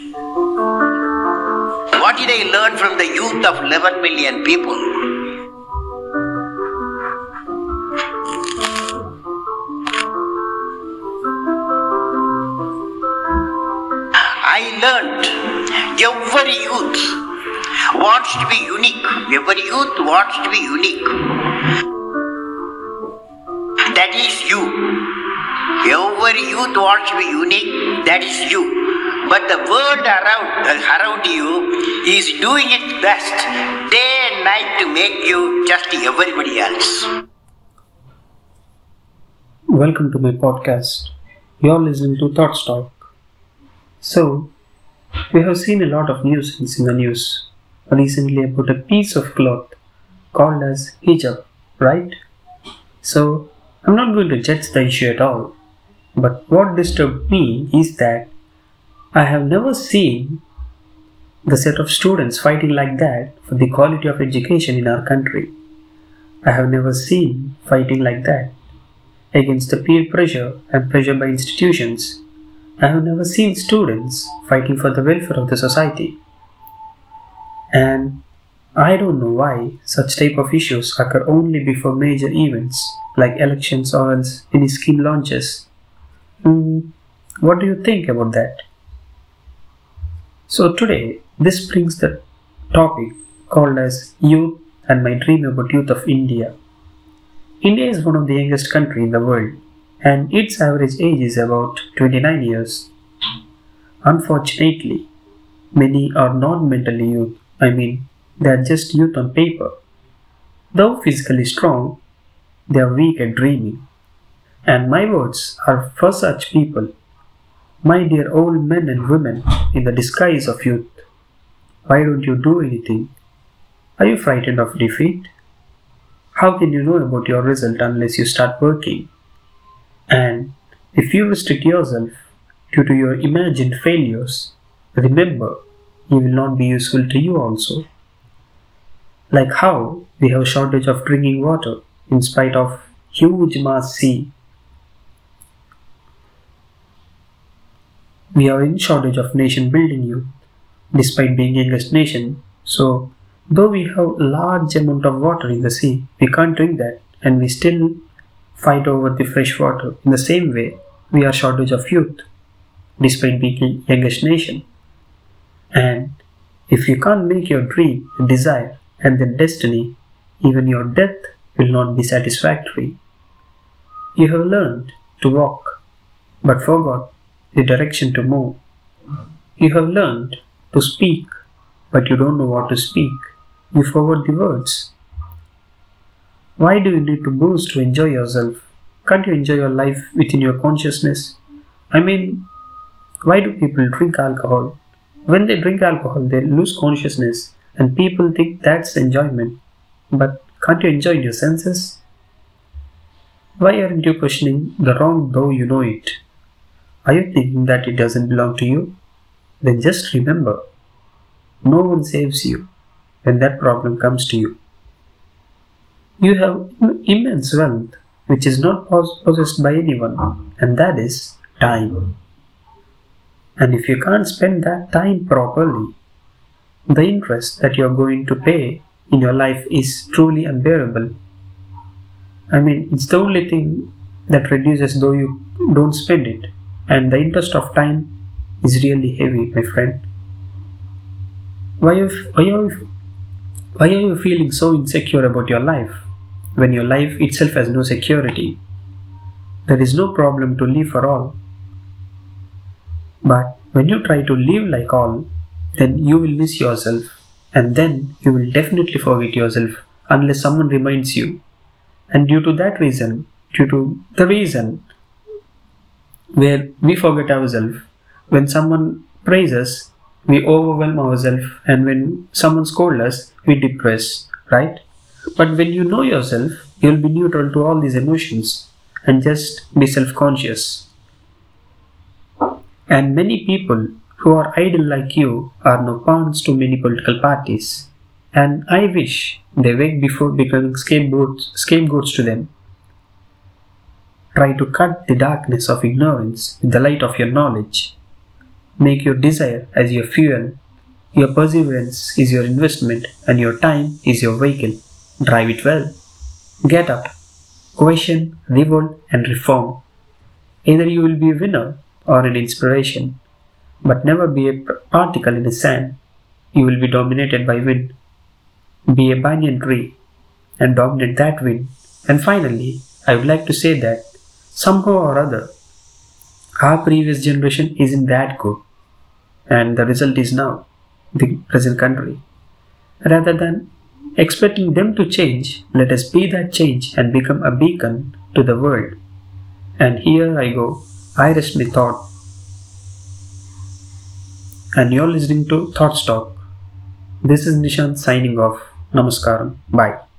What did I learn from the youth of 11 million people? I learned every youth wants to be unique. Every youth wants to be unique. That is you. Every youth wants to be unique. That is you. But the world around, uh, around you is doing its best day and night to make you just everybody else. Welcome to my podcast. You're listening to Thoughts Talk. So, we have seen a lot of nuisance in the news recently about a piece of cloth called as hijab, right? So, I'm not going to judge the issue at all. But what disturbed me is that I have never seen the set of students fighting like that for the quality of education in our country. I have never seen fighting like that against the peer pressure and pressure by institutions. I have never seen students fighting for the welfare of the society. And I don't know why such type of issues occur only before major events like elections or else any scheme launches. Hmm, what do you think about that? So today, this brings the topic called as Youth and My Dream About Youth of India. India is one of the youngest country in the world and its average age is about 29 years. Unfortunately, many are not mentally youth. I mean, they are just youth on paper. Though physically strong, they are weak at dreaming. And my words are for such people. My dear old men and women in the disguise of youth, why don't you do anything? Are you frightened of defeat? How can you know about your result unless you start working? And if you restrict yourself due to your imagined failures, remember he will not be useful to you also. Like how we have shortage of drinking water in spite of huge mass sea. We are in shortage of nation building youth despite being youngest nation. So though we have large amount of water in the sea, we can't drink that and we still fight over the fresh water. In the same way, we are shortage of youth, despite being youngest nation. And if you can't make your dream desire and then destiny, even your death will not be satisfactory. You have learned to walk, but forgot the direction to move. You have learned to speak, but you don't know what to speak. You forgot the words. Why do you need to boost to enjoy yourself? Can't you enjoy your life within your consciousness? I mean, why do people drink alcohol? When they drink alcohol, they lose consciousness, and people think that's enjoyment. But can't you enjoy your senses? Why aren't you questioning the wrong though you know it? Are you thinking that it doesn't belong to you? Then just remember no one saves you when that problem comes to you. You have immense wealth which is not possessed by anyone, and that is time. And if you can't spend that time properly, the interest that you're going to pay in your life is truly unbearable. I mean, it's the only thing that reduces though you don't spend it, and the interest of time is really heavy, my friend. Why are, why are, why are you feeling so insecure about your life when your life itself has no security? There is no problem to live for all. But when you try to live like all, then you will miss yourself and then you will definitely forget yourself unless someone reminds you. And due to that reason, due to the reason where we forget ourselves, when someone praises, we overwhelm ourselves, and when someone scolds us, we depress, right? But when you know yourself, you'll be neutral to all these emotions and just be self conscious. And many people who are idle like you are no pawns to many political parties. And I wish they wake before becoming scapegoats, scapegoats to them. Try to cut the darkness of ignorance with the light of your knowledge. Make your desire as your fuel. Your perseverance is your investment, and your time is your vehicle. Drive it well. Get up. Question, revolt, and reform. Either you will be a winner or an inspiration, but never be a particle in the sand. You will be dominated by wind. Be a banyan tree and dominate that wind. And finally, I would like to say that somehow or other, our previous generation isn't that good, and the result is now the present country. Rather than expecting them to change, let us be that change and become a beacon to the world. And here I go, I rest my thought. And you're listening to Thought Talk. This is Nishant signing off. Namaskaram. Bye.